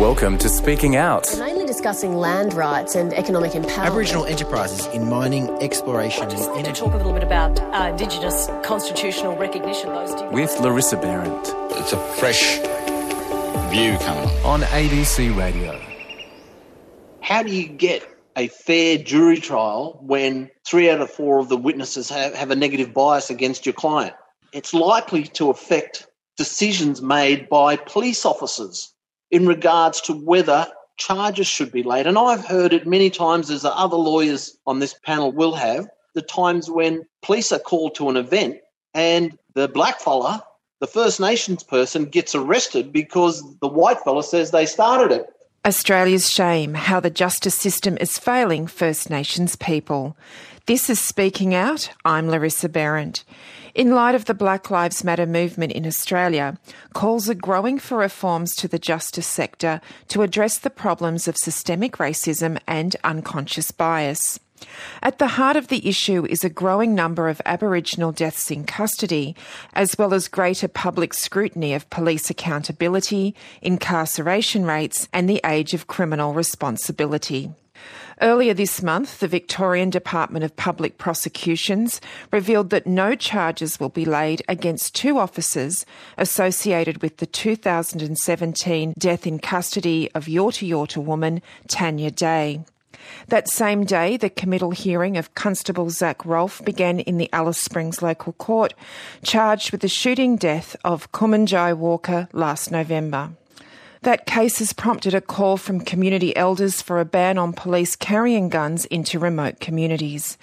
Welcome to Speaking Out. mainly discussing land rights and economic empowerment. Aboriginal enterprises in mining, exploration, and Just to energy. talk a little bit about uh, Indigenous constitutional recognition. Those two With Larissa Behrendt It's a fresh view coming on. on ABC Radio. how do you get a fair jury trial when three out of four of the witnesses have, have a negative bias against your client? It's likely to affect decisions made by police officers in regards to whether charges should be laid. And I've heard it many times, as the other lawyers on this panel will have, the times when police are called to an event and the black fella, the First Nations person, gets arrested because the white fella says they started it. Australia's shame how the justice system is failing First Nations people. This is Speaking Out. I'm Larissa Behrendt. In light of the Black Lives Matter movement in Australia, calls are growing for reforms to the justice sector to address the problems of systemic racism and unconscious bias. At the heart of the issue is a growing number of Aboriginal deaths in custody, as well as greater public scrutiny of police accountability, incarceration rates, and the age of criminal responsibility. Earlier this month, the Victorian Department of Public Prosecutions revealed that no charges will be laid against two officers associated with the 2017 death in custody of Yorta Yorta woman Tanya Day. That same day, the committal hearing of Constable Zach Rolfe began in the Alice Springs local court, charged with the shooting death of Kumanjai Walker last November. That case has prompted a call from community elders for a ban on police carrying guns into remote communities.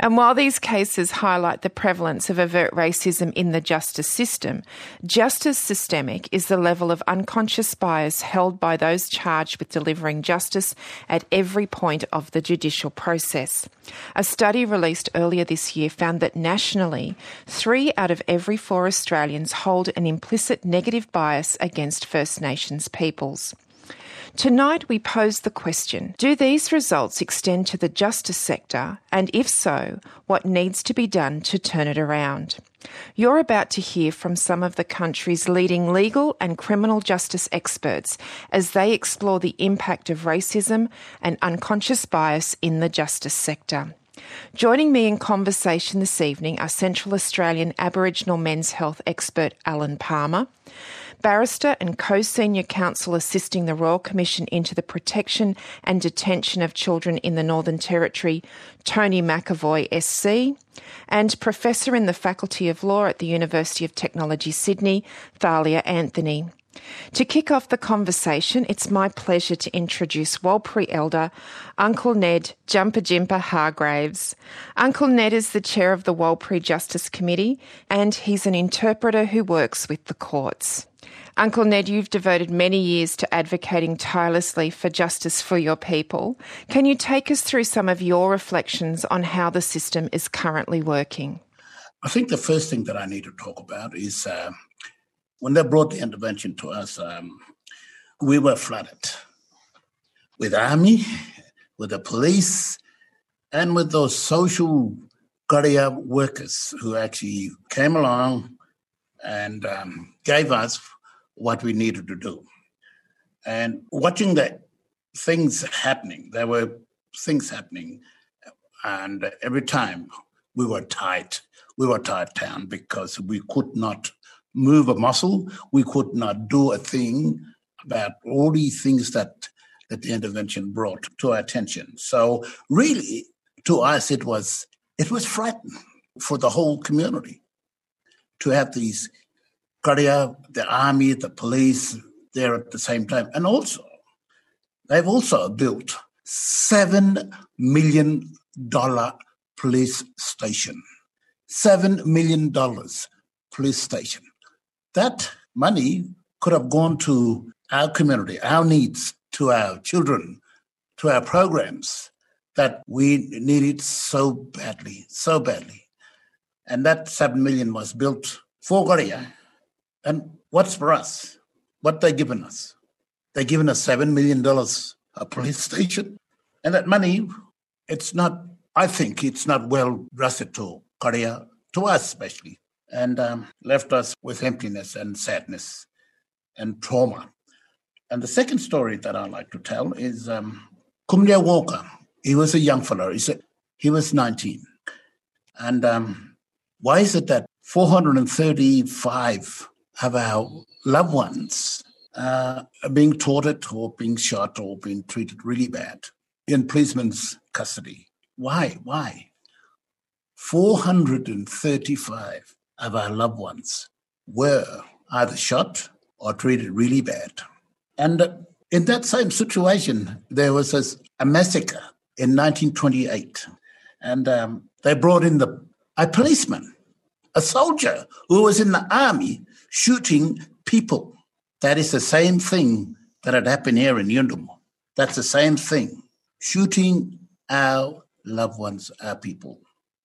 And while these cases highlight the prevalence of overt racism in the justice system, just as systemic is the level of unconscious bias held by those charged with delivering justice at every point of the judicial process. A study released earlier this year found that nationally, three out of every four Australians hold an implicit negative bias against First Nations peoples. Tonight, we pose the question Do these results extend to the justice sector? And if so, what needs to be done to turn it around? You're about to hear from some of the country's leading legal and criminal justice experts as they explore the impact of racism and unconscious bias in the justice sector. Joining me in conversation this evening are Central Australian Aboriginal men's health expert Alan Palmer, barrister and co senior counsel assisting the Royal Commission into the protection and detention of children in the Northern Territory, Tony McAvoy SC, and professor in the Faculty of Law at the University of Technology Sydney, Thalia Anthony. To kick off the conversation, it's my pleasure to introduce Warlpiri Elder, Uncle Ned Jampijinpa Hargraves. Uncle Ned is the chair of the Warlpiri Justice Committee and he's an interpreter who works with the courts. Uncle Ned, you've devoted many years to advocating tirelessly for justice for your people. Can you take us through some of your reflections on how the system is currently working? I think the first thing that I need to talk about is uh, when they brought the intervention to us, um, we were flooded with army, with the police, and with those social career workers who actually came along and um, gave us what we needed to do. And watching the things happening, there were things happening, and every time we were tight, we were tied down because we could not move a muscle, we could not do a thing about all these things that that the intervention brought to our attention. So really, to us, it was it was frightening for the whole community to have these career, the army, the police there at the same time. And also, they've also built seven million dollar police station. Seven million dollars police station. That money could have gone to our community, our needs, to our children, to our programs that we needed so badly, so badly. And that seven million was built for kardiya. And what's for us? What they given us? They given us seven million dollars a police station. And that money, it's not, I think it's not well rested to kardiya, to us especially, and um, left us with emptiness and sadness and trauma. And the second story that I like to tell is um, Walker. He was a young fellow. He said he was 19. And um, why is it that 435 of our loved ones uh, being tortured or being shot or being treated really bad in policemen's custody? Why? Why? 435 of our loved ones were either shot or treated really bad. And uh, in that same situation, there was a, a massacre in 1928. And um, they brought in the, a policeman, a soldier who was in the army shooting people. That is the same thing that had happened here in Yuendumu. That's the same thing, shooting our loved ones, our people.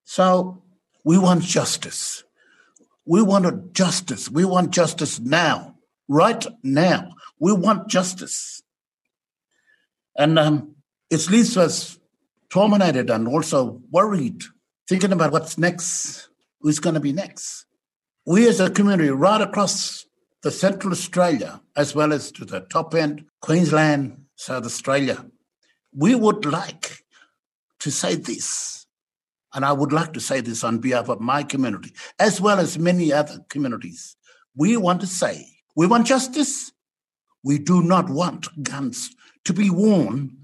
So we want justice. We want justice. We want justice now, right now. We want justice. And um, it leaves us tormented and also worried, thinking about what's next, who's going to be next. We as a community, right across the Central Australia, as well as to the top end, Queensland, South Australia, we would like to say this. And I would like to say this on behalf of my community, as well as many other communities. We want to say, we want justice, we do not want guns to be worn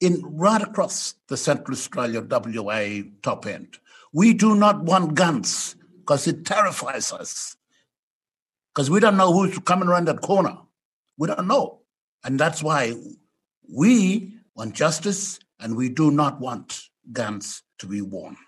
in right across the Central Australia WA top end. We do not want guns because it terrifies us. Because we don't know who's coming around that corner. We don't know. And that's why we want justice and we do not want guns to be worn.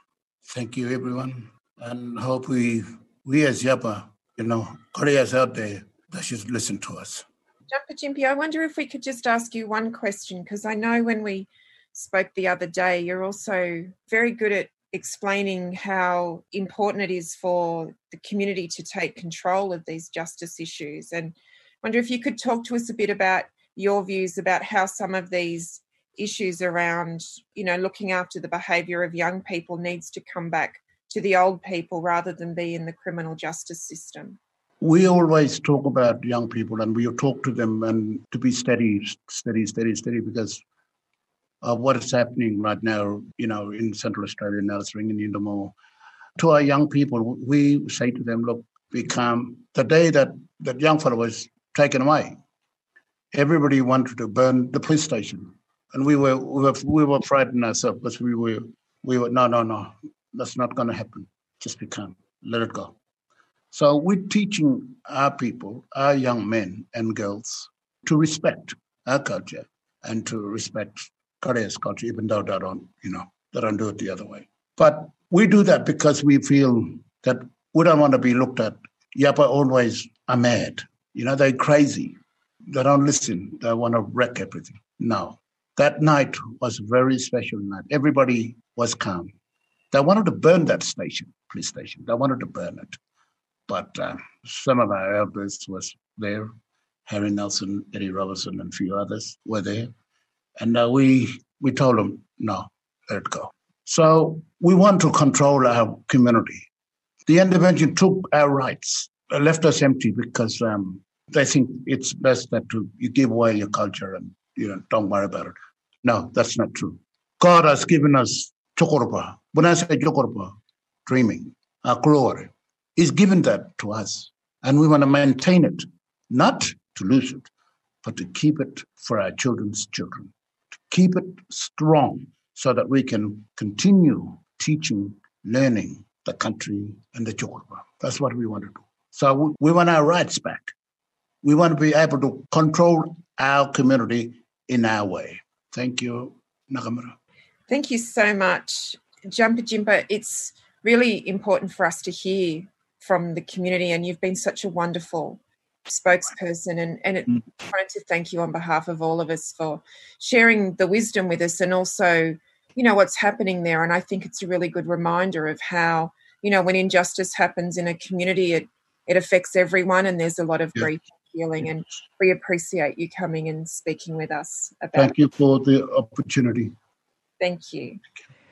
Thank you, everyone. And hope we, we as Yapa, you know, kardiya's out there that should listen to us. Dr. Gyampi, I wonder if we could just ask you one question because I know when we spoke the other day, you're also very good at explaining how important it is for the community to take control of these justice issues. And I wonder if you could talk to us a bit about your views about how some of these issues around, you know, looking after the behaviour of young people needs to come back to the old people rather than be in the criminal justice system we always talk about young people and we talk to them and to be steady, steady, steady, steady because of what is happening right now, you know, in Central Australia, Nellis in and Yuendumu. To our young people, we say to them, look, be calm. The day that that young fellow was taken away, everybody wanted to burn the police station. And we were we were, we were frightened ourselves because we were we were no no no that's not going to happen. Just be calm. Let it go. So we're teaching our people, our young men and girls, to respect our culture and to respect kardiya's culture, even though they don't, you know, they don't do it the other way. But we do that because we feel that we don't want to be looked at. Yapa always are mad. You know, they're crazy. They don't listen. They want to wreck everything. No. That night was a very special night. Everybody was calm. They wanted to burn that station, police station. They wanted to burn it. But uh, some of our elders was there. Harry Nelson, Eddie Robertson, and a few others were there. And uh, we we told them, no, let it go. So we want to control our community. The intervention took our rights, uh, left us empty because um, they think it's best that to, you give away your culture and you know don't worry about it. No, that's not true. God has given us Jukurrpa. When I say Jukurrpa, dreaming, a glory. He's given that to us. And we want to maintain it, not to lose it, but to keep it for our children's children, keep it strong so that we can continue teaching, learning the country and the geography. That's what we want to do. So we want our rights back. We want to be able to control our community in our way. Thank you, Nakamura. Thank you so much, Jampijinpa. It's really important for us to hear from the community, and you've been such a wonderful spokesperson. And, and it, mm. Wanted to thank you on behalf of all of us for sharing the wisdom with us and also, you know, what's happening there. And I think it's a really good reminder of how, you know, when injustice happens in a community, it, it affects everyone, and there's a lot of yeah. grief healing and we appreciate you coming and speaking with us about thank you for the opportunity thank you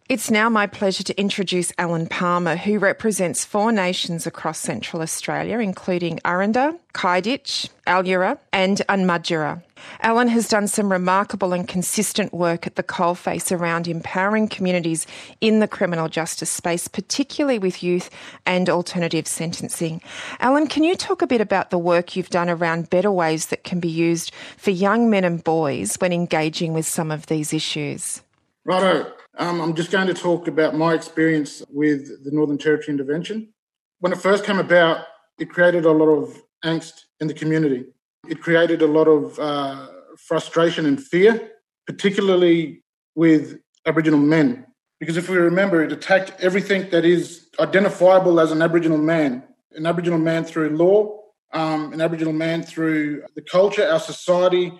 It's now my pleasure to introduce Alan Palmer, who represents four nations across Central Australia, including Aranda, Kaytetye, Alyawarre, and Anmatyerre. Alan has done some remarkable and consistent work at the coalface around empowering communities in the criminal justice space, particularly with youth and alternative sentencing. Alan, can you talk a bit about the work you've done around better ways that can be used for young men and boys when engaging with some of these issues? Righto. Um, I'm just going to talk about my experience with the Northern Territory intervention. When it first came about, it created a lot of angst in the community. It created a lot of uh, frustration and fear, particularly with Aboriginal men. Because if we remember, it attacked everything that is identifiable as an Aboriginal man an Aboriginal man through law, um, an Aboriginal man through the culture, our society,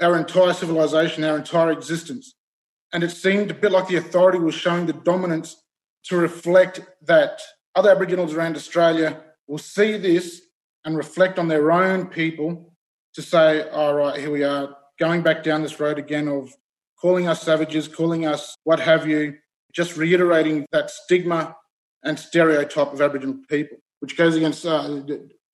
our entire civilization, our entire existence. And it seemed a bit like the authority was showing the dominance to reflect that other Aboriginals around Australia will see this and reflect on their own people to say, all right, here we are, going back down this road again of calling us savages, calling us what have you, just reiterating that stigma and stereotype of Aboriginal people, which goes against uh,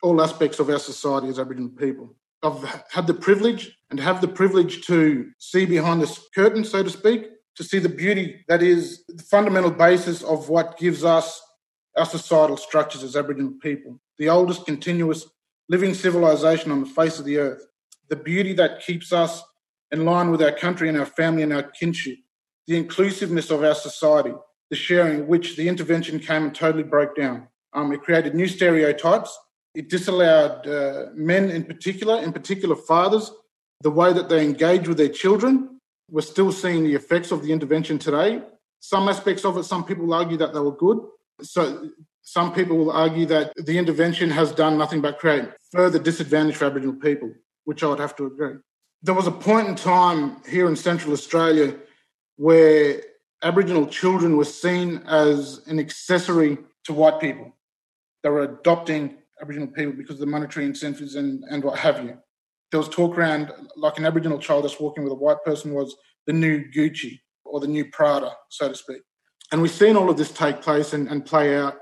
all aspects of our society as Aboriginal people. I've had the privilege and have the privilege to see behind the curtain, so to speak, to see the beauty that is the fundamental basis of what gives us our societal structures as Aboriginal people, the oldest continuous living civilization on the face of the earth, the beauty that keeps us in line with our country and our family and our kinship, the inclusiveness of our society, the sharing, which the intervention came and totally broke down. Um, it created new stereotypes. It disallowed uh, men in particular, in particular fathers, the way that they engage with their children. We're still seeing the effects of the intervention today. Some aspects of it, some people argue that they were good. So some people will argue that the intervention has done nothing but create further disadvantage for Aboriginal people, which I would have to agree. There was a point in time here in Central Australia where Aboriginal children were seen as an accessory to white people. They were adopting Aboriginal people because of the monetary incentives and, and what have you. There was talk around like an Aboriginal child that's walking with a white person was the new Gucci or the new Prada, so to speak. And we've seen all of this take place and, and play out.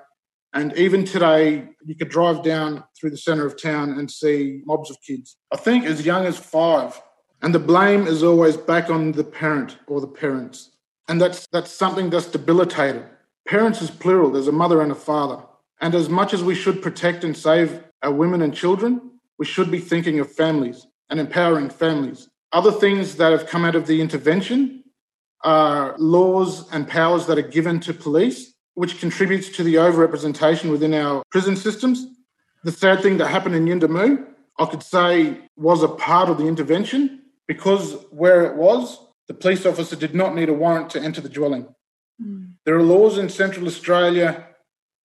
And even today, you could drive down through the centre of town and see mobs of kids. I think as young as five. And the blame is always back on the parent or the parents. And that's, that's something that's debilitated. Parents is plural, there's a mother and a father. And as much as we should protect and save our women and children, we should be thinking of families and empowering families. Other things that have come out of the intervention are laws and powers that are given to police, which contributes to the overrepresentation within our prison systems. The sad thing that happened in Yuendumu, I could say, was a part of the intervention because where it was, the police officer did not need a warrant to enter the dwelling. Mm. There are laws in Central Australia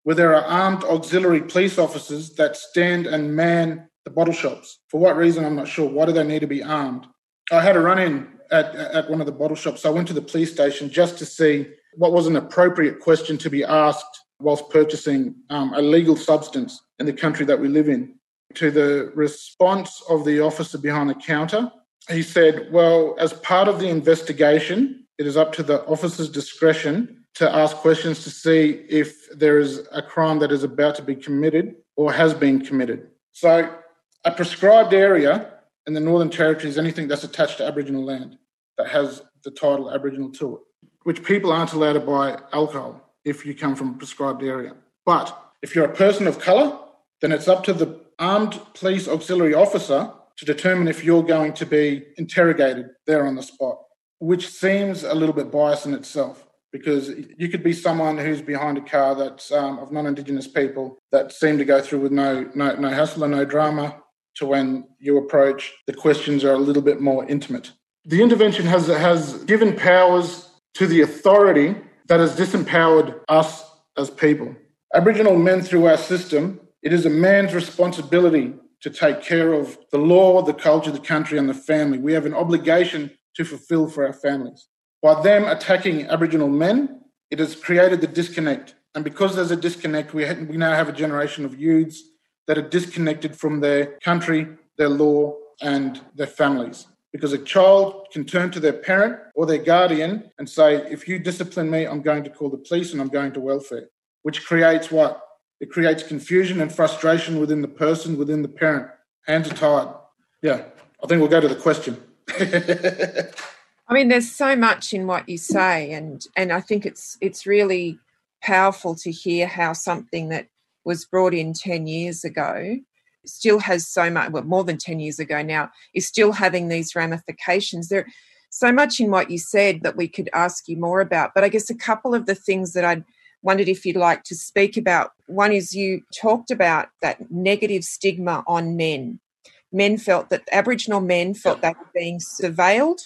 where there are armed auxiliary police officers that stand and man the bottle shops. For what reason, I'm not sure. Why do they need to be armed? I had a run in at, at one of the bottle shops. I went to the police station just to see what was an appropriate question to be asked whilst purchasing um, a legal substance in the country that we live in. To the response of the officer behind the counter, he said, Well, as part of the investigation, it is up to the officer's discretion to ask questions to see if there is a crime that is about to be committed or has been committed. So, a prescribed area in the Northern Territory is anything that's attached to Aboriginal land that has the title Aboriginal to it, which people aren't allowed to buy alcohol if you come from a prescribed area. But if you're a person of colour, then it's up to the armed police auxiliary officer to determine if you're going to be interrogated there on the spot, which seems a little bit biased in itself because you could be someone who's behind a car that's um, of non-indigenous people that seem to go through with no no no hassle and no drama to when you approach the questions are a little bit more intimate. The intervention has has given powers to the authority that has disempowered us as people. Aboriginal men through our system it is a man's responsibility to take care of the law the culture the country and the family. We have an obligation to fulfill for our families. By them attacking Aboriginal men, it has created the disconnect. And because there's a disconnect, we, we now have a generation of youths that are disconnected from their country, their law, and their families. because a child can turn to their parent or their guardian and say, if you discipline me, I'm going to call the police and I'm going to welfare, which creates what? It creates confusion and frustration within the person, within the parent. Hands are tied. Yeah, I think we'll go to the question. I mean, there's so much in what you say, and and I think it's it's really powerful to hear how something that was brought in ten years ago still has so much, well, more than 10 years ago now, is still having these ramifications. There so much in what you said that we could ask you more about. But I guess a couple of the things that I wondered if you'd like to speak about. One is you talked about that negative stigma on men. Men felt that Aboriginal men felt they were being surveilled,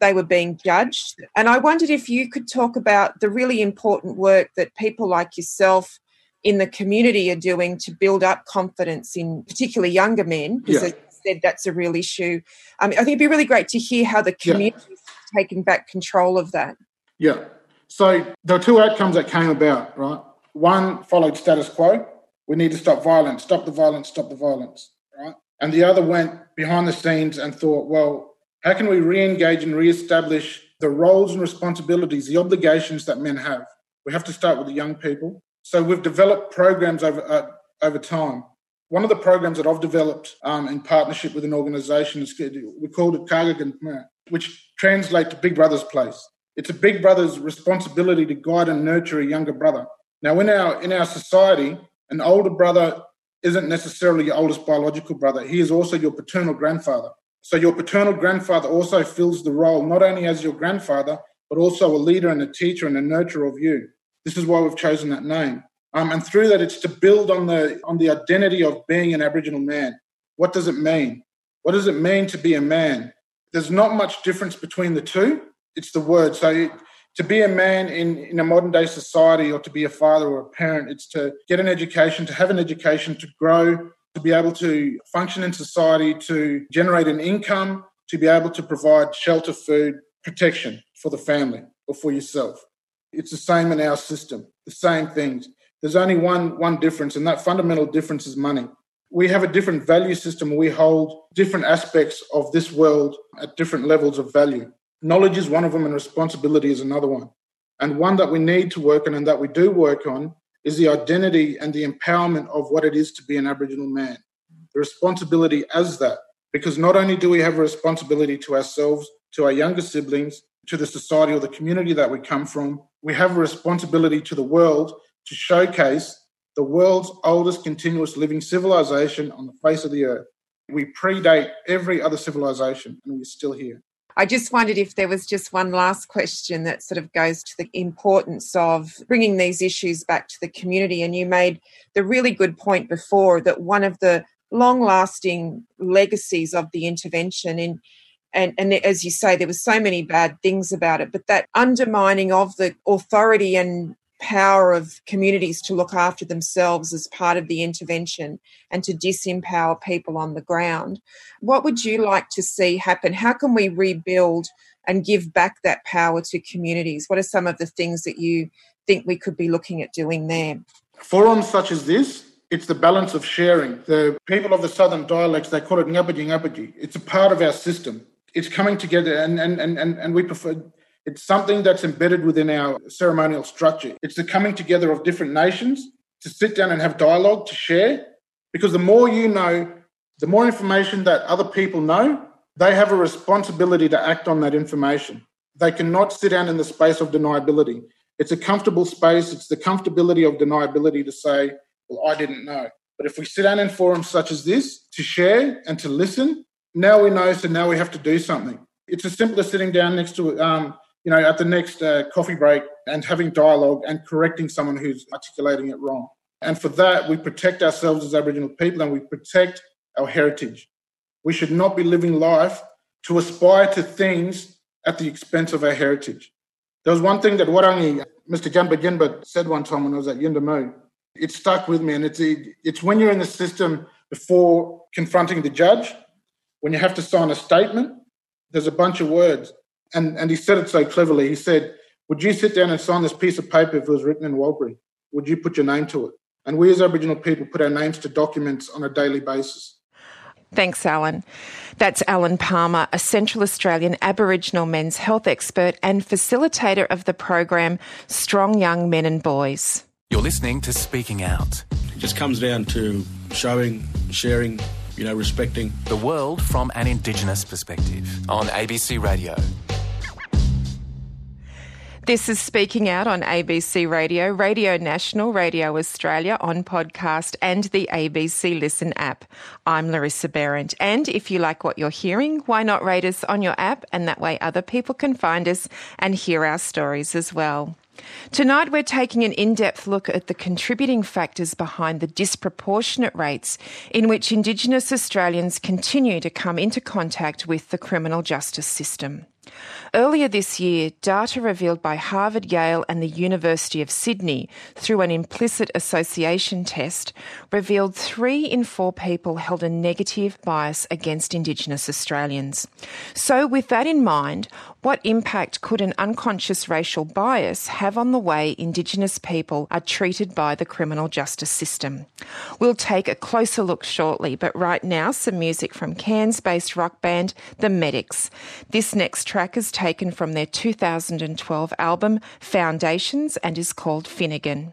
they were being judged. And I wondered if you could talk about the really important work that people like yourself in the community are doing to build up confidence in particularly younger men because yeah. as you said that's a real issue. Um, i think it'd be really great to hear how the community yeah. is taking back control of that. Yeah. So there are two outcomes that came about right? One followed status quo. We need to stop violence. Stop the violence. Stop the violence right? And the other went behind the scenes and thought well how can we re-engage and re-establish the roles and responsibilities the obligations that men have? We have to start with the young people so we've developed programs over uh, over time. One of the programs that I've developed um, in partnership with an organisation is we called it Kagagan, which translates to Big Brother's place. It's a big brother's responsibility to guide and nurture a younger brother. Now, in our in our society, an older brother isn't necessarily your oldest biological brother. He is also your paternal grandfather. So your paternal grandfather also fills the role not only as your grandfather, but also a leader and a teacher and a nurturer of you. This is why we've chosen that name. Um, and through that, it's to build on the on the identity of being an Aboriginal man. What does it mean? What does it mean to be a man? There's not much difference between the two. It's the word. So to be a man in, in a modern day society or to be a father or a parent, it's to get an education, to have an education, to grow, to be able to function in society, to generate an income, to be able to provide shelter, food, protection for the family or for yourself. It's the same in our system, the same things. There's only one, one difference, and that fundamental difference is money. We have a different value system. We hold different aspects of this world at different levels of value. Knowledge is one of them, and responsibility is another one. And one that we need to work on and that we do work on is the identity and the empowerment of what it is to be an Aboriginal man. The responsibility as that, because not only do we have a responsibility to ourselves, to our younger siblings, to the society or the community that we come from, we have a responsibility to the world to showcase the world's oldest continuous living civilization on the face of the earth. We predate every other civilization and we're still here. I just wondered if there was just one last question that sort of goes to the importance of bringing these issues back to the community. And you made the really good point before that one of the long lasting legacies of the intervention in and, and as you say, there were so many bad things about it, but that undermining of the authority and power of communities to look after themselves as part of the intervention and to disempower people on the ground. What would you like to see happen? How can we rebuild and give back that power to communities? What are some of the things that you think we could be looking at doing there? Forums such as this, it's the balance of sharing. The people of the southern dialects, they call it ngabaji ngabaji. It's a part of our system. It's coming together and, and, and, and and we prefer it's something that's embedded within our ceremonial structure. It's the coming together of different nations to sit down and have dialogue, to share. Because the more you know, the more information that other people know, they have a responsibility to act on that information. They cannot sit down in the space of deniability. It's a comfortable space. It's the comfortability of deniability to say, well, I didn't know. But if we sit down in forums such as this to share and to listen, now we know, so now we have to do something. It's as simple as sitting down next to um, you know, at the next uh, coffee break and having dialogue and correcting someone who's articulating it wrong. And for that, we protect ourselves as Aboriginal people and we protect our heritage. We should not be living life to aspire to things at the expense of our heritage. There was one thing that Warangi, Mr. Jampijinpa said one time when I was at Yuendumu. It stuck with me, and it's, it's when you're in the system before confronting the judge, when you have to sign a statement, there's a bunch of words and, and he said it so cleverly. He said, Would you sit down and sign this piece of paper if it was written in Warlpiri? Would you put your name to it? And we as Aboriginal people put our names to documents on a daily basis. Thanks, Alan. That's Alan Palmer, a Central Australian Aboriginal men's health expert and facilitator of the program Strong Young Men and Boys. You're listening to Speaking Out. It just comes down to showing, sharing, you know, respecting. The world from an Indigenous perspective on ABC Radio. This is Speaking Out on ABC Radio, Radio National, Radio Australia on podcast and the ABC Listen app. I'm Larissa Behrendt. And if you like what you're hearing, why not rate us on your app? And that way other people can find us and hear our stories as well. Tonight, we're taking an in depth look at the contributing factors behind the disproportionate rates in which Indigenous Australians continue to come into contact with the criminal justice system. Earlier this year, data revealed by Harvard, Yale, and the University of Sydney through an implicit association test revealed three in four people held a negative bias against Indigenous Australians. So, with that in mind, what impact could an unconscious racial bias have on the way Indigenous people are treated by the criminal justice system? We'll take a closer look shortly, but right now, some music from Cairns based rock band The Medics. This next track is taken from their 2012 album Foundations and is called Finnegan.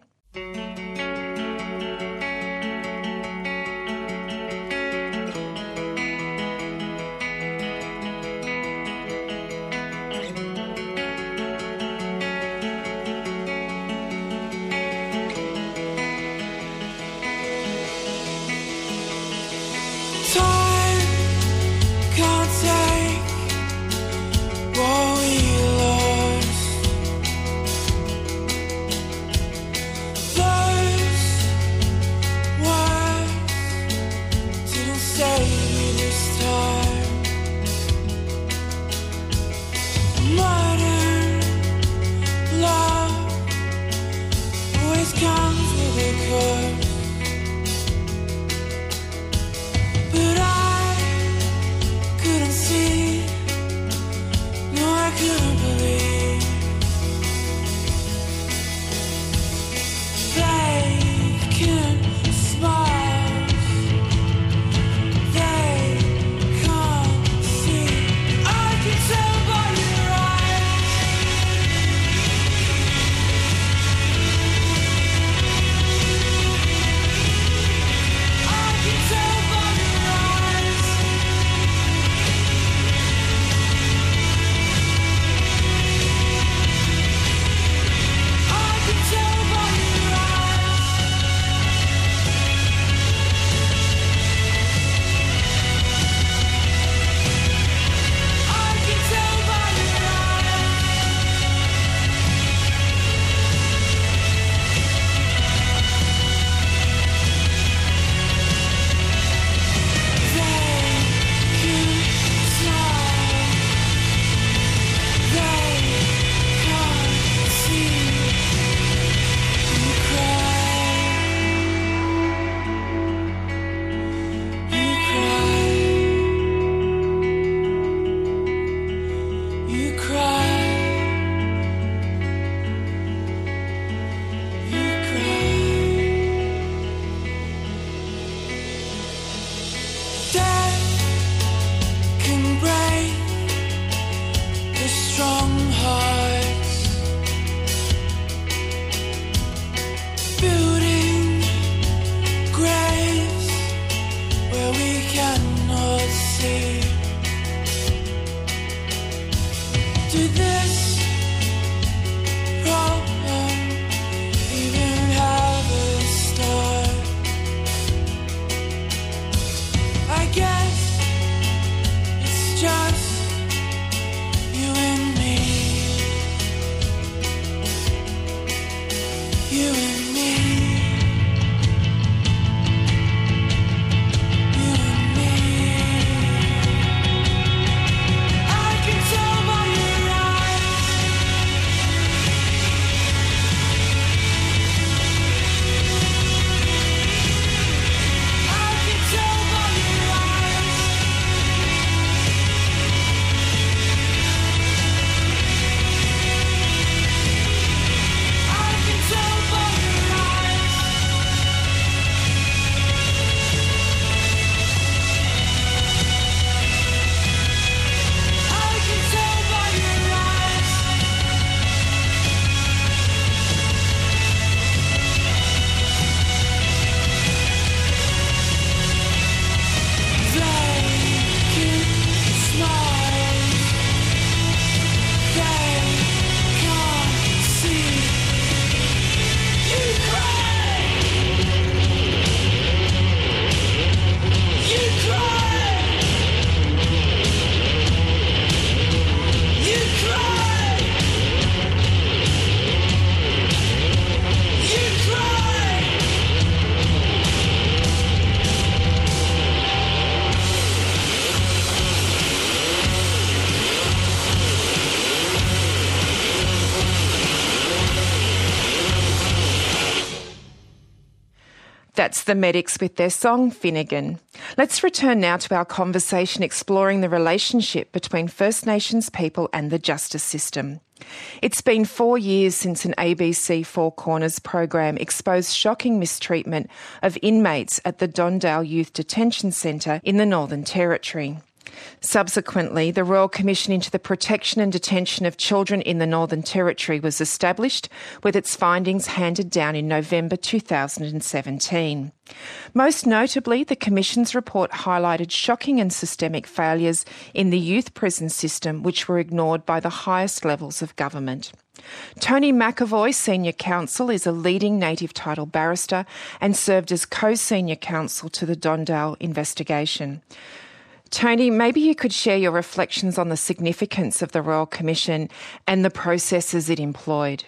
The medics with their song Finnegan. Let's return now to our conversation exploring the relationship between First Nations people and the justice system. It's been four years since an ABC Four Corners program exposed shocking mistreatment of inmates at the Don Dale Youth Detention Centre in the Northern Territory. Subsequently, the Royal Commission into the Protection and Detention of Children in the Northern Territory was established, with its findings handed down in November 2017. Most notably, the Commission's report highlighted shocking and systemic failures in the youth prison system, which were ignored by the highest levels of government. Tony McAvoy, Senior Counsel, is a leading native title barrister and served as co senior counsel to the Don Dale investigation. Tony, maybe you could share your reflections on the significance of the Royal Commission and the processes it employed.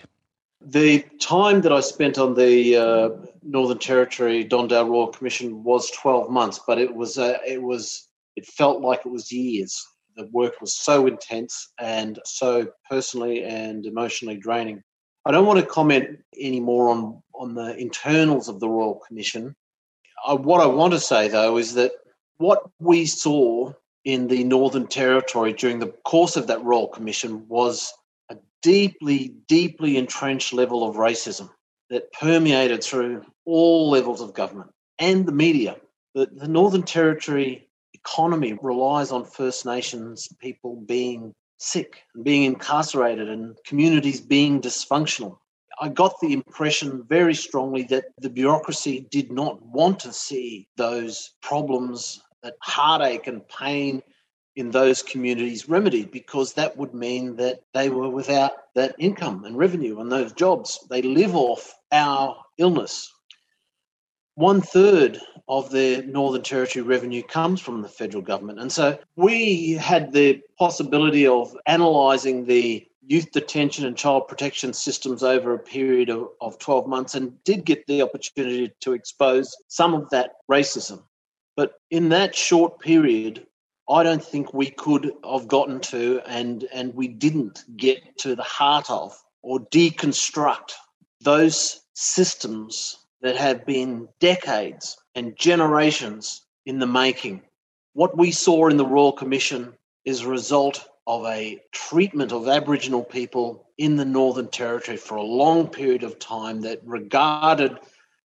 The time that I spent on the uh, Northern Territory Don Dale Royal Commission was 12 months, but it was uh, it was it felt like it was years. The work was so intense and so personally and emotionally draining. I don't want to comment any more on on the internals of the Royal Commission. I, what I want to say though is that what we saw in the Northern Territory during the course of that Royal Commission was a deeply, deeply entrenched level of racism that permeated through all levels of government and the media. The, the Northern Territory economy relies on First Nations people being sick and being incarcerated and communities being dysfunctional. I got the impression very strongly that the bureaucracy did not want to see those problems that heartache and pain in those communities remedied because that would mean that they were without that income and revenue and those jobs. They live off our illness. One third of the Northern Territory revenue comes from the federal government. And so we had the possibility of analysing the youth detention and child protection systems over a period of, of 12 months and did get the opportunity to expose some of that racism. But in that short period, I don't think we could have gotten to and and we didn't get to the heart of or deconstruct those systems that have been decades and generations in the making. What we saw in the Royal Commission is a result of a treatment of Aboriginal people in the Northern Territory for a long period of time that regarded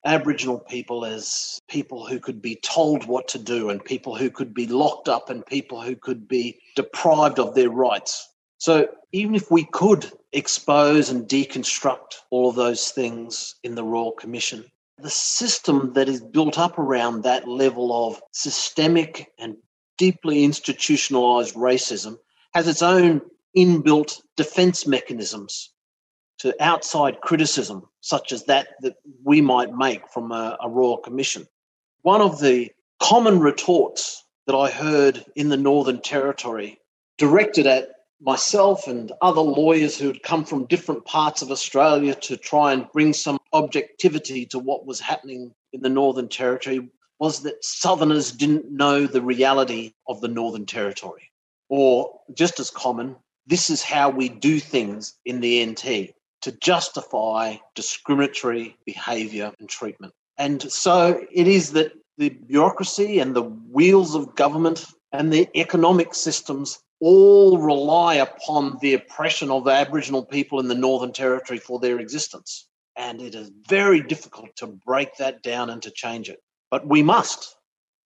Aboriginal people as people who could be told what to do and people who could be locked up and people who could be deprived of their rights. So even if we could expose and deconstruct all of those things in the Royal Commission, the system that is built up around that level of systemic and deeply institutionalized racism has its own inbuilt defense mechanisms to outside criticism, such as that that we might make from a, a Royal Commission. One of the common retorts that I heard in the Northern Territory, directed at myself and other lawyers who had come from different parts of Australia to try and bring some objectivity to what was happening in the Northern Territory, was that Southerners didn't know the reality of the Northern Territory. Or, just as common, this is how we do things in the NT to justify discriminatory behaviour and treatment. And so it is that the bureaucracy and the wheels of government and the economic systems all rely upon the oppression of the Aboriginal people in the Northern Territory for their existence. And it is very difficult to break that down and to change it. But we must.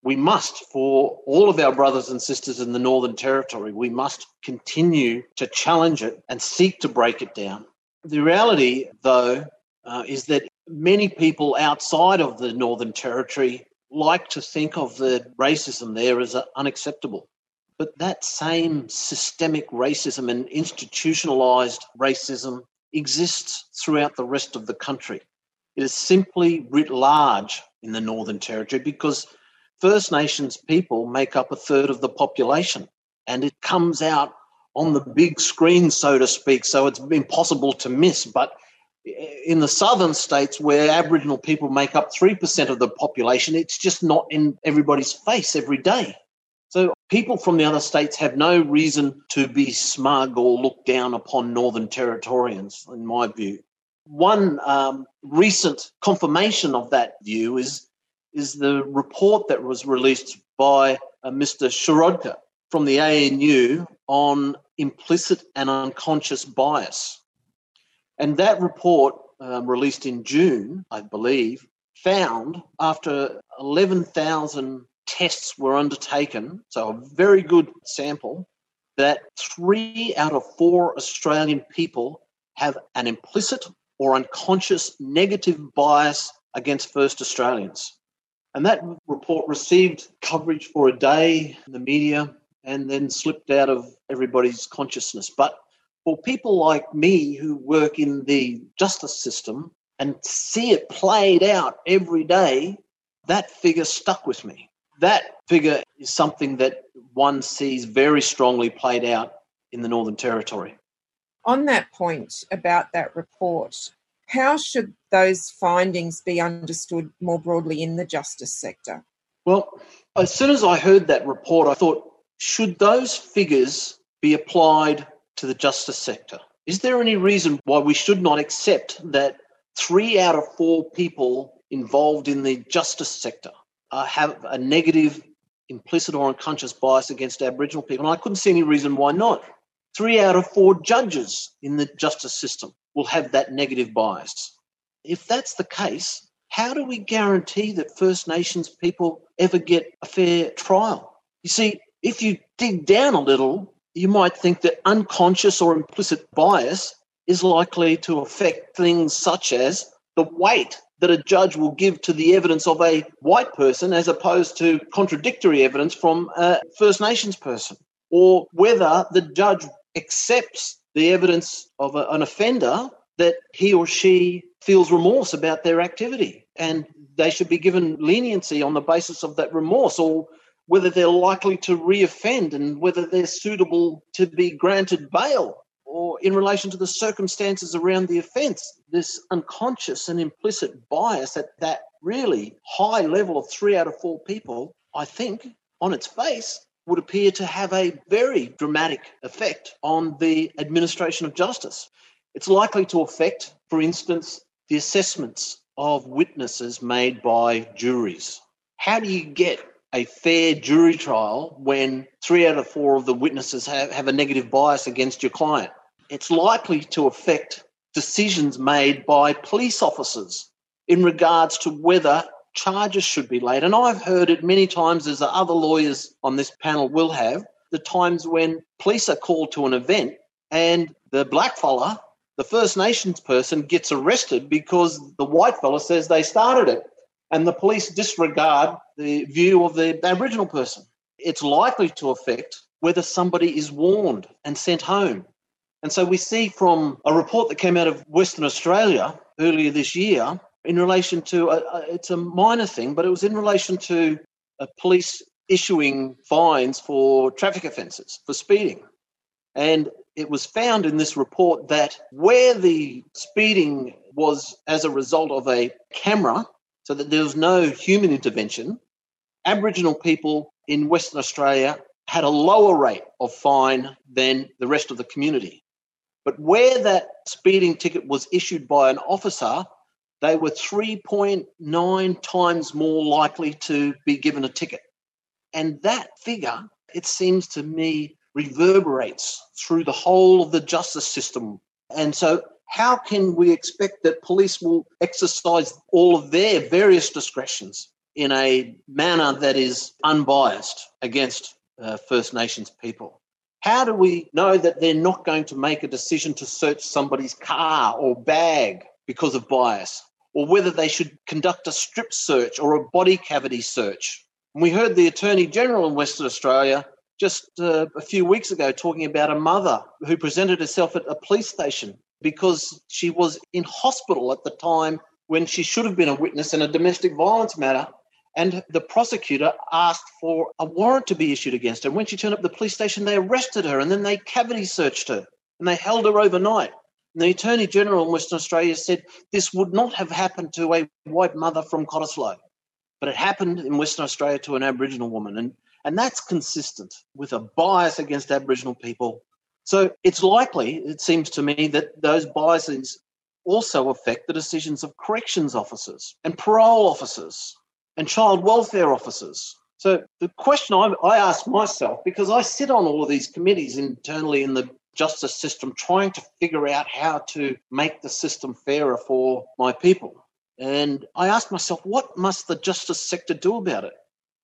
We must, for all of our brothers and sisters in the Northern Territory, we must continue to challenge it and seek to break it down the reality, though, uh, is that many people outside of the Northern Territory like to think of the racism there as unacceptable. But that same systemic racism and institutionalized racism exists throughout the rest of the country. It is simply writ large in the Northern Territory because First Nations people make up a third of the population and it comes out on the big screen, so to speak, so it's impossible to miss. But in the southern states where Aboriginal people make up 3% of the population, it's just not in everybody's face every day. So people from the other states have no reason to be smug or look down upon Northern Territorians, in my view. One um, recent confirmation of that view is is the report that was released by uh, Mr. Shirodkar from the ANU on implicit and unconscious bias. And that report, um, released in June, I believe, found after 11,000 tests were undertaken, so a very good sample, that three out of four Australian people have an implicit or unconscious negative bias against First Australians. And that report received coverage for a day in the media and then slipped out of everybody's consciousness. But for people like me who work in the justice system and see it played out every day, that figure stuck with me. That figure is something that one sees very strongly played out in the Northern Territory. On that point about that report, how should those findings be understood more broadly in the justice sector? Well, as soon as I heard that report, I thought, should those figures be applied to the justice sector? Is there any reason why we should not accept that three out of four people involved in the justice sector uh, have a negative implicit or unconscious bias against Aboriginal people? And I couldn't see any reason why not. Three out of four judges in the justice system will have that negative bias. If that's the case, how do we guarantee that First Nations people ever get a fair trial? You see, if you dig down a little, you might think that unconscious or implicit bias is likely to affect things such as the weight that a judge will give to the evidence of a white person as opposed to contradictory evidence from a First Nations person, or whether the judge accepts the evidence of a, an offender that he or she feels remorse about their activity and they should be given leniency on the basis of that remorse or whether they're likely to reoffend and whether they're suitable to be granted bail or in relation to the circumstances around the offence. This unconscious and implicit bias at that really high level of three out of four people, I think, on its face, would appear to have a very dramatic effect on the administration of justice. It's likely to affect, for instance, the assessments of witnesses made by juries. How do you get a fair jury trial when three out of four of the witnesses have, have a negative bias against your client? It's likely to affect decisions made by police officers in regards to whether charges should be laid. And I've heard it many times, as other lawyers on this panel will have, the times when police are called to an event and the black fella, the First Nations person, gets arrested because the white fella says they started it. And the police disregard the view of the Aboriginal person. It's likely to affect whether somebody is warned and sent home. And so we see from a report that came out of Western Australia earlier this year in relation to a, a, it's a minor thing, but it was in relation to police issuing fines for traffic offences for speeding. And it was found in this report that where the speeding was as a result of a camera, so that there was no human intervention, Aboriginal people in Western Australia had a lower rate of fine than the rest of the community. But where that speeding ticket was issued by an officer, they were 3.9 times more likely to be given a ticket. And that figure, it seems to me, reverberates through the whole of the justice system. And so, how can we expect that police will exercise all of their various discretions in a manner that is unbiased against uh, First Nations people? How do we know that they're not going to make a decision to search somebody's car or bag because of bias? or whether they should conduct a strip search or a body cavity search. And we heard the Attorney General in Western Australia just uh, a few weeks ago talking about a mother who presented herself at a police station because she was in hospital at the time when she should have been a witness in a domestic violence matter. And the prosecutor asked for a warrant to be issued against her. When she turned up at the police station, they arrested her and then they cavity searched her and they held her overnight. And The Attorney General in Western Australia said this would not have happened to a white mother from Cottesloe, but it happened in Western Australia to an Aboriginal woman. And, and that's consistent with a bias against Aboriginal people. So it's likely, it seems to me, that those biases also affect the decisions of corrections officers and parole officers and child welfare officers. So the question I, I ask myself, because I sit on all of these committees internally in the justice system, trying to figure out how to make the system fairer for my people. And I ask myself, what must the justice sector do about it?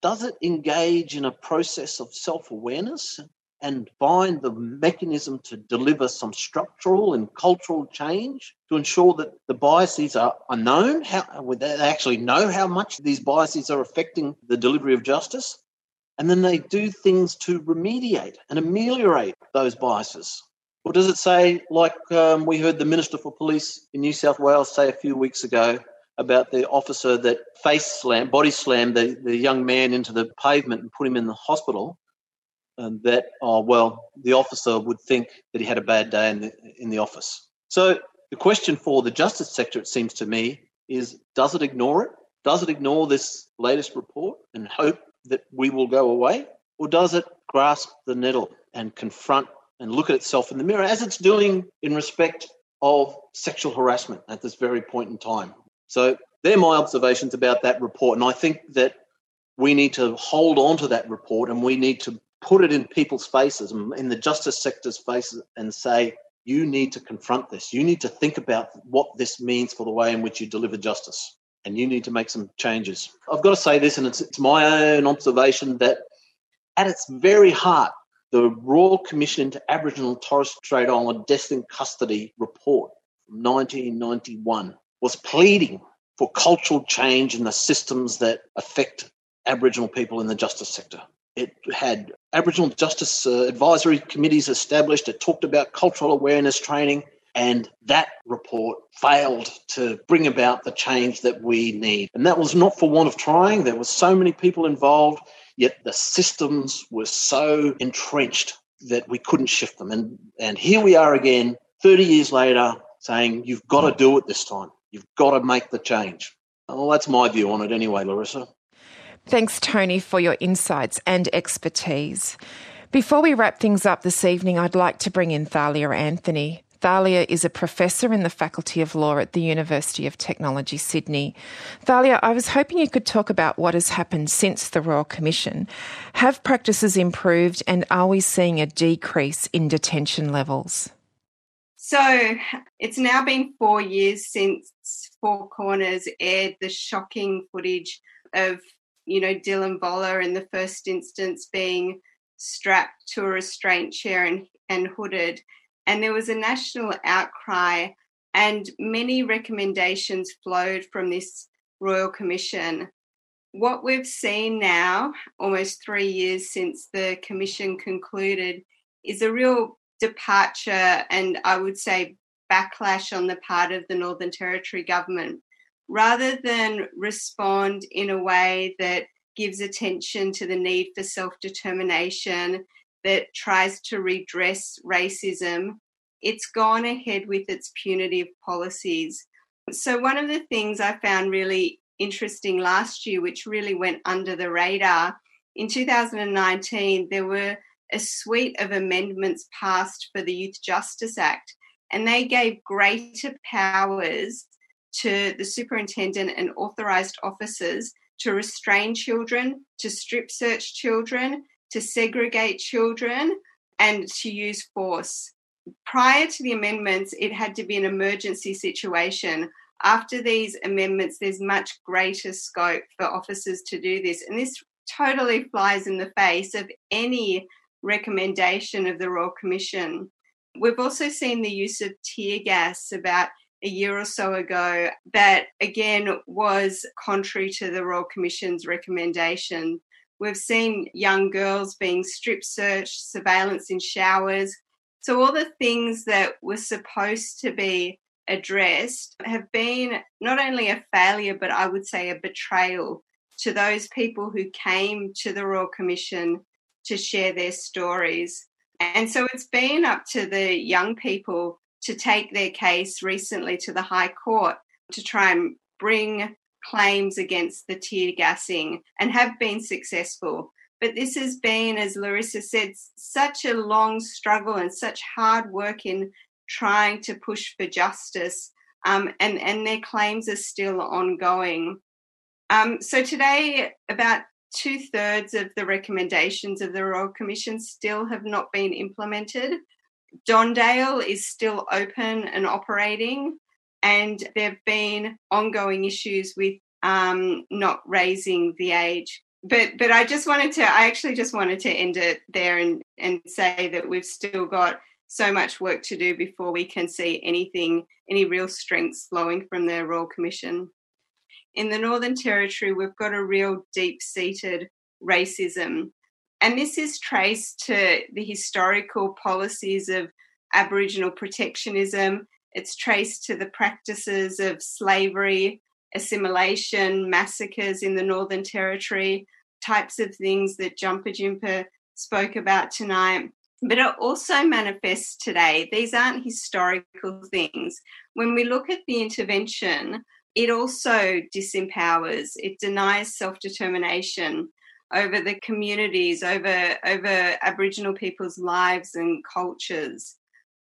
Does it engage in a process of self awareness and find the mechanism to deliver some structural and cultural change to ensure that the biases are, are known, how they actually know how much these biases are affecting the delivery of justice, and then they do things to remediate and ameliorate those biases. Or does it say, like um, we heard the Minister for Police in New South Wales say a few weeks ago about the officer that face slammed, body slammed the, the young man into the pavement and put him in the hospital? Um, that, oh, well, the officer would think that he had a bad day in the, in the office. So the question for the justice sector, it seems to me, is does it ignore it? Does it ignore this latest report and hope that we will go away? Or does it grasp the nettle and confront and look at itself in the mirror as it's doing in respect of sexual harassment at this very point in time? So they're my observations about that report. And I think that we need to hold on to that report and we need to put it in people's faces, in the justice sector's faces, and say, you need to confront this. You need to think about what this means for the way in which you deliver justice. And you need to make some changes. I've got to say this, and it's, it's my own observation that at its very heart, the Royal Commission into Aboriginal and Torres Strait Islander Death in Custody report from 1991 was pleading for cultural change in the systems that affect Aboriginal people in the justice sector. It had Aboriginal Justice uh, Advisory Committees established. It talked about cultural awareness training. And that report failed to bring about the change that we need. And that was not for want of trying. There were so many people involved, yet the systems were so entrenched that we couldn't shift them. And, and here we are again, 30 years later, saying, you've got to do it this time. You've got to make the change. Well, that's my view on it anyway, Larissa. Thanks, Tony, for your insights and expertise. Before we wrap things up this evening, I'd like to bring in Thalia Anthony. Thalia is a professor in the Faculty of Law at the University of Technology, Sydney. Thalia, I was hoping you could talk about what has happened since the Royal Commission. Have practices improved and are we seeing a decrease in detention levels? So it's now been four years since Four Corners aired the shocking footage of you know, Dylan Voller in the first instance being strapped to a restraint chair and, and hooded. And there was a national outcry, and many recommendations flowed from this Royal Commission. What we've seen now, almost three years since the Commission concluded, is a real departure and I would say backlash on the part of the Northern Territory government rather than respond in a way that gives attention to the need for self determination, that tries to redress racism, it's gone ahead with its punitive policies. So, one of the things I found really interesting last year, which really went under the radar, in 2019, there were a suite of amendments passed for the Youth Justice Act, and they gave greater powers to the superintendent and authorised officers to restrain children, to strip search children, to segregate children, and to use force. Prior to the amendments, it had to be an emergency situation. After these amendments, there's much greater scope for officers to do this. And this totally flies in the face of any recommendation of the Royal Commission. We've also seen the use of tear gas about a year or so ago that again was contrary to the Royal Commission's recommendation. We've seen young girls being strip searched, surveillance in showers. So, all the things that were supposed to be addressed have been not only a failure, but I would say a betrayal to those people who came to the Royal Commission to share their stories. And so it's been up to the young people to take their case recently to the High Court to try and bring claims against the tear gassing and have been successful. But this has been, as Larissa said, such a long struggle and such hard work in trying to push for justice. Um, and, and their claims are still ongoing. Um, so today, about two thirds of the recommendations of the Royal Commission still have not been implemented. Don Dale is still open and operating, and there have been ongoing issues with um, not raising the age. But but I just wanted to I actually just wanted to end it there and and say that we've still got so much work to do before we can see anything any real strengths flowing from the Royal Commission. In the Northern Territory, we've got a real deep seated racism. And this is traced to the historical policies of Aboriginal protectionism. It's traced to the practices of slavery, assimilation, massacres in the Northern Territory, types of things that Jampijinpa spoke about tonight. But it also manifests today. These aren't historical things. When we look at the intervention, it also disempowers, it denies self determination over the communities, over, over Aboriginal people's lives and cultures.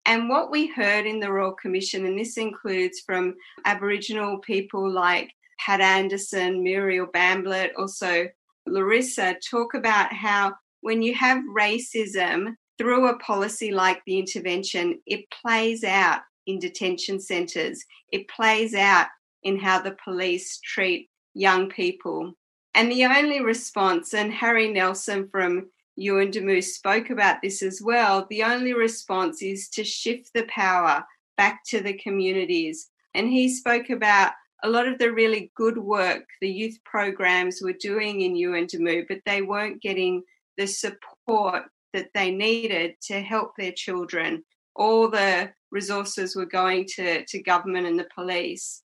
And what we heard in the Royal Commission, and this includes from Aboriginal people like Pat Anderson, Muriel Bamblett, also Larissa, talk about how when you have racism through a policy like the intervention, it plays out in detention centres, it plays out in how the police treat young people. And the only response, and Harry Nelson from Yuendumu spoke about this as well, the only response is to shift the power back to the communities. And he spoke about a lot of the really good work the youth programs were doing in Yuendumu, but they weren't getting the support that they needed to help their children. All the resources were going to, to government and the police.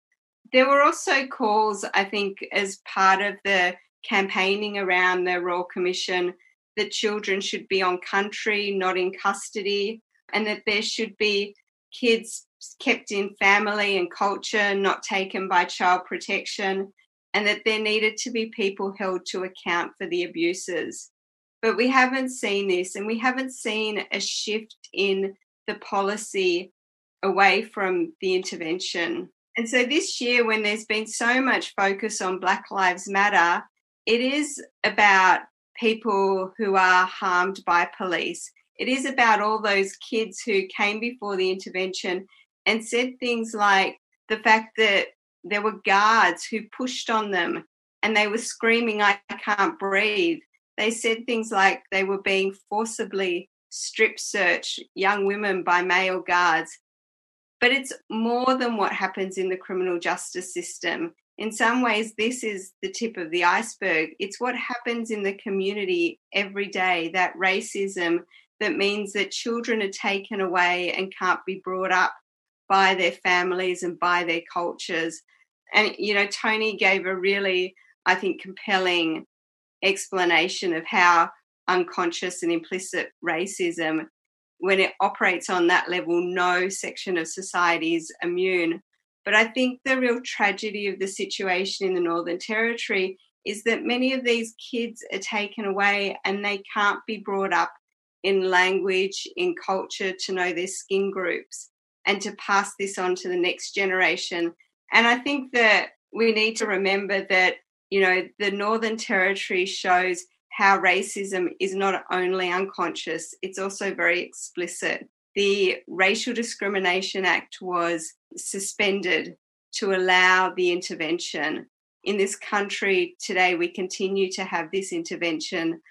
There were also calls, I think, as part of the campaigning around the Royal Commission that children should be on country, not in custody, and that there should be kids kept in family and culture, not taken by child protection, and that there needed to be people held to account for the abuses. But we haven't seen this, and we haven't seen a shift in the policy away from the intervention. And so this year, when there's been so much focus on Black Lives Matter, it is about people who are harmed by police. It is about all those kids who came before the intervention and said things like the fact that there were guards who pushed on them and they were screaming, I can't breathe. They said things like they were being forcibly strip searched, young women by male guards. But it's more than what happens in the criminal justice system. In some ways, this is the tip of the iceberg. It's what happens in the community every day that racism that means that children are taken away and can't be brought up by their families and by their cultures. And, you know, Tony gave a really, I think, compelling explanation of how unconscious and implicit racism when it operates on that level, no section of society is immune. But I think the real tragedy of the situation in the Northern Territory is that many of these kids are taken away and they can't be brought up in language, in culture to know their skin groups and to pass this on to the next generation. And I think that we need to remember that, you know, the Northern Territory shows how racism is not only unconscious, it's also very explicit. The Racial Discrimination Act was suspended to allow the intervention. In this country today, we continue to have this intervention,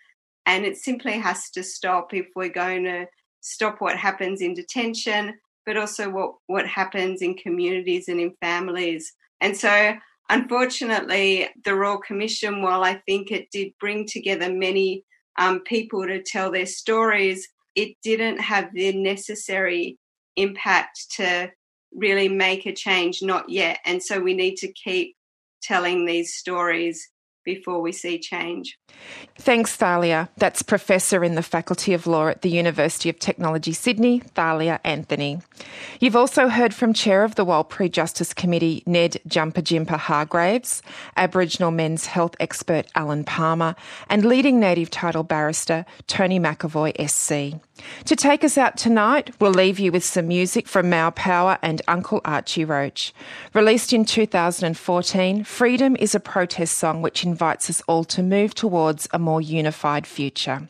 and it simply has to stop if we're going to stop what happens in detention, but also what, what happens in communities and in families. And so Unfortunately, the Royal Commission, while I think it did bring together many um, people to tell their stories, it didn't have the necessary impact to really make a change, not yet. And so we need to keep telling these stories before we see change. Thanks, Thalia. That's Professor in the Faculty of Law at the University of Technology, Sydney, Thalia Anthony. You've also heard from Chair of the Warlpiri Justice Committee, Ned Jampijinpa Hargraves, Aboriginal men's health expert Alan Palmer, and leading native title barrister Tony McAvoy SC. To take us out tonight, we'll leave you with some music from Mau Power and Uncle Archie Roach. Released in 2014, Freedom is a protest song which invites us all to move towards a more unified future.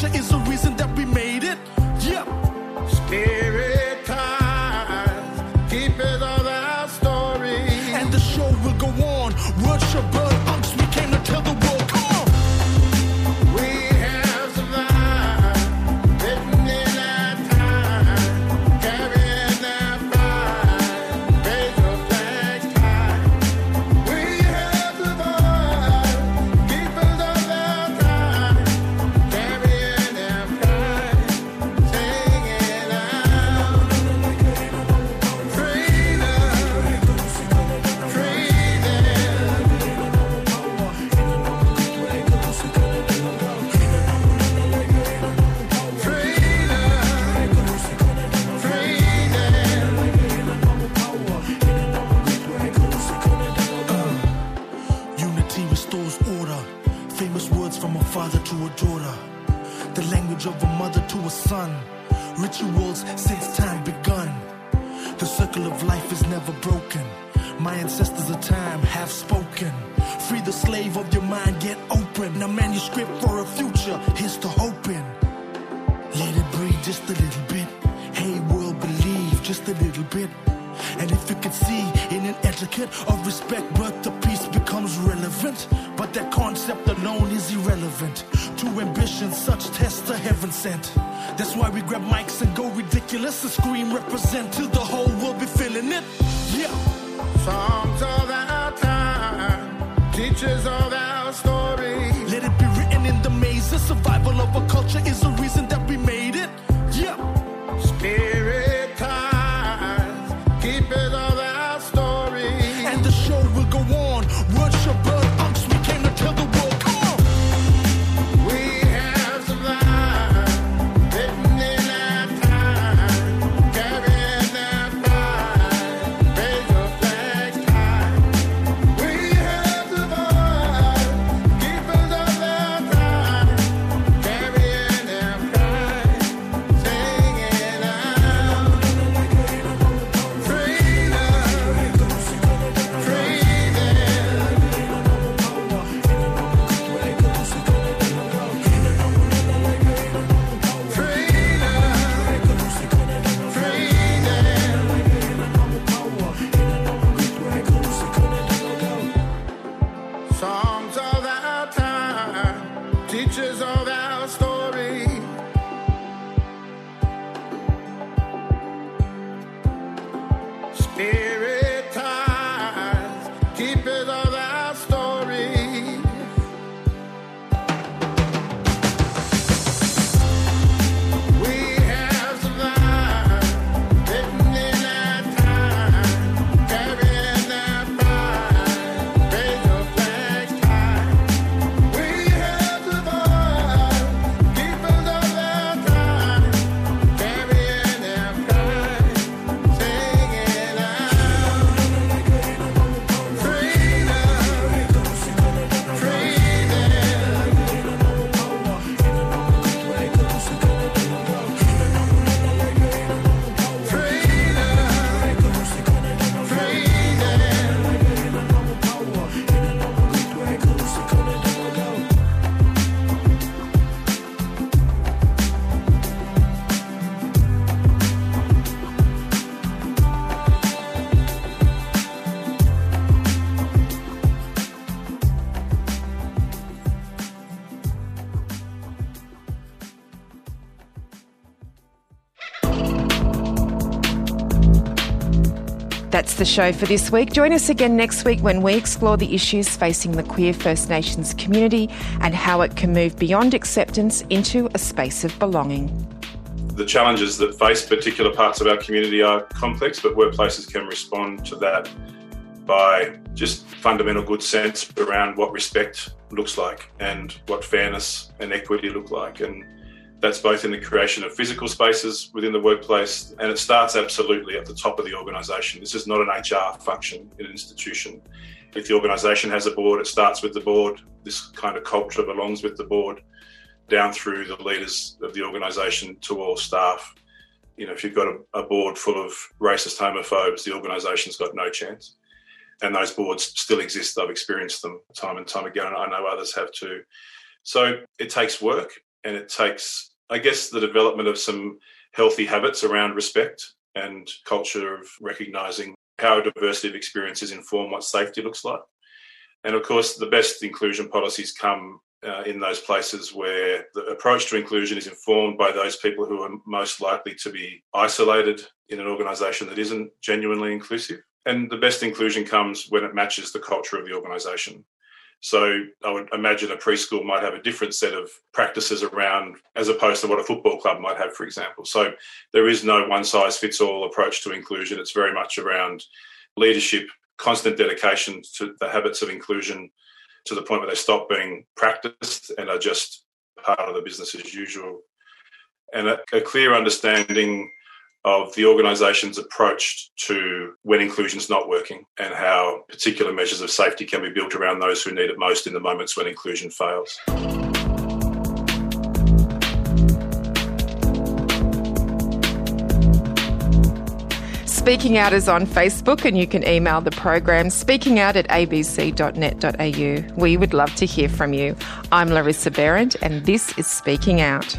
culture is the show for this week. Join us again next week when we explore the issues facing the queer First Nations community and how it can move beyond acceptance into a space of belonging. The challenges that face particular parts of our community are complex, but workplaces can respond to that by just fundamental good sense around what respect looks like and what fairness and equity look like. And that's both in the creation of physical spaces within the workplace, and it starts absolutely at the top of the organisation. This is not an HR function in an institution. If the organisation has a board, it starts with the board. This kind of culture belongs with the board down through the leaders of the organisation to all staff. You know, if you've got a, a board full of racist homophobes, the organisation's got no chance. And those boards still exist. I've experienced them time and time again, and I know others have too. So it takes work and it takes, I guess, the development of some healthy habits around respect and culture of recognizing how diversity of experiences inform what safety looks like. And of course, the best inclusion policies come uh, in those places where the approach to inclusion is informed by those people who are most likely to be isolated in an organisation that isn't genuinely inclusive. And the best inclusion comes when it matches the culture of the organisation. So I would imagine a preschool might have a different set of practices around as opposed to what a football club might have, for example. So there is no one size fits all approach to inclusion. It's very much around leadership, constant dedication to the habits of inclusion to the point where they stop being practiced and are just part of the business as usual. And a, a clear understanding of the organisation's approach to when inclusion is not working and how particular measures of safety can be built around those who need it most in the moments when inclusion fails. Speaking Out is on Facebook and you can email the program speakingout at abc.net.au. We would love to hear from you. I'm Larissa Behrendt and this is Speaking Out.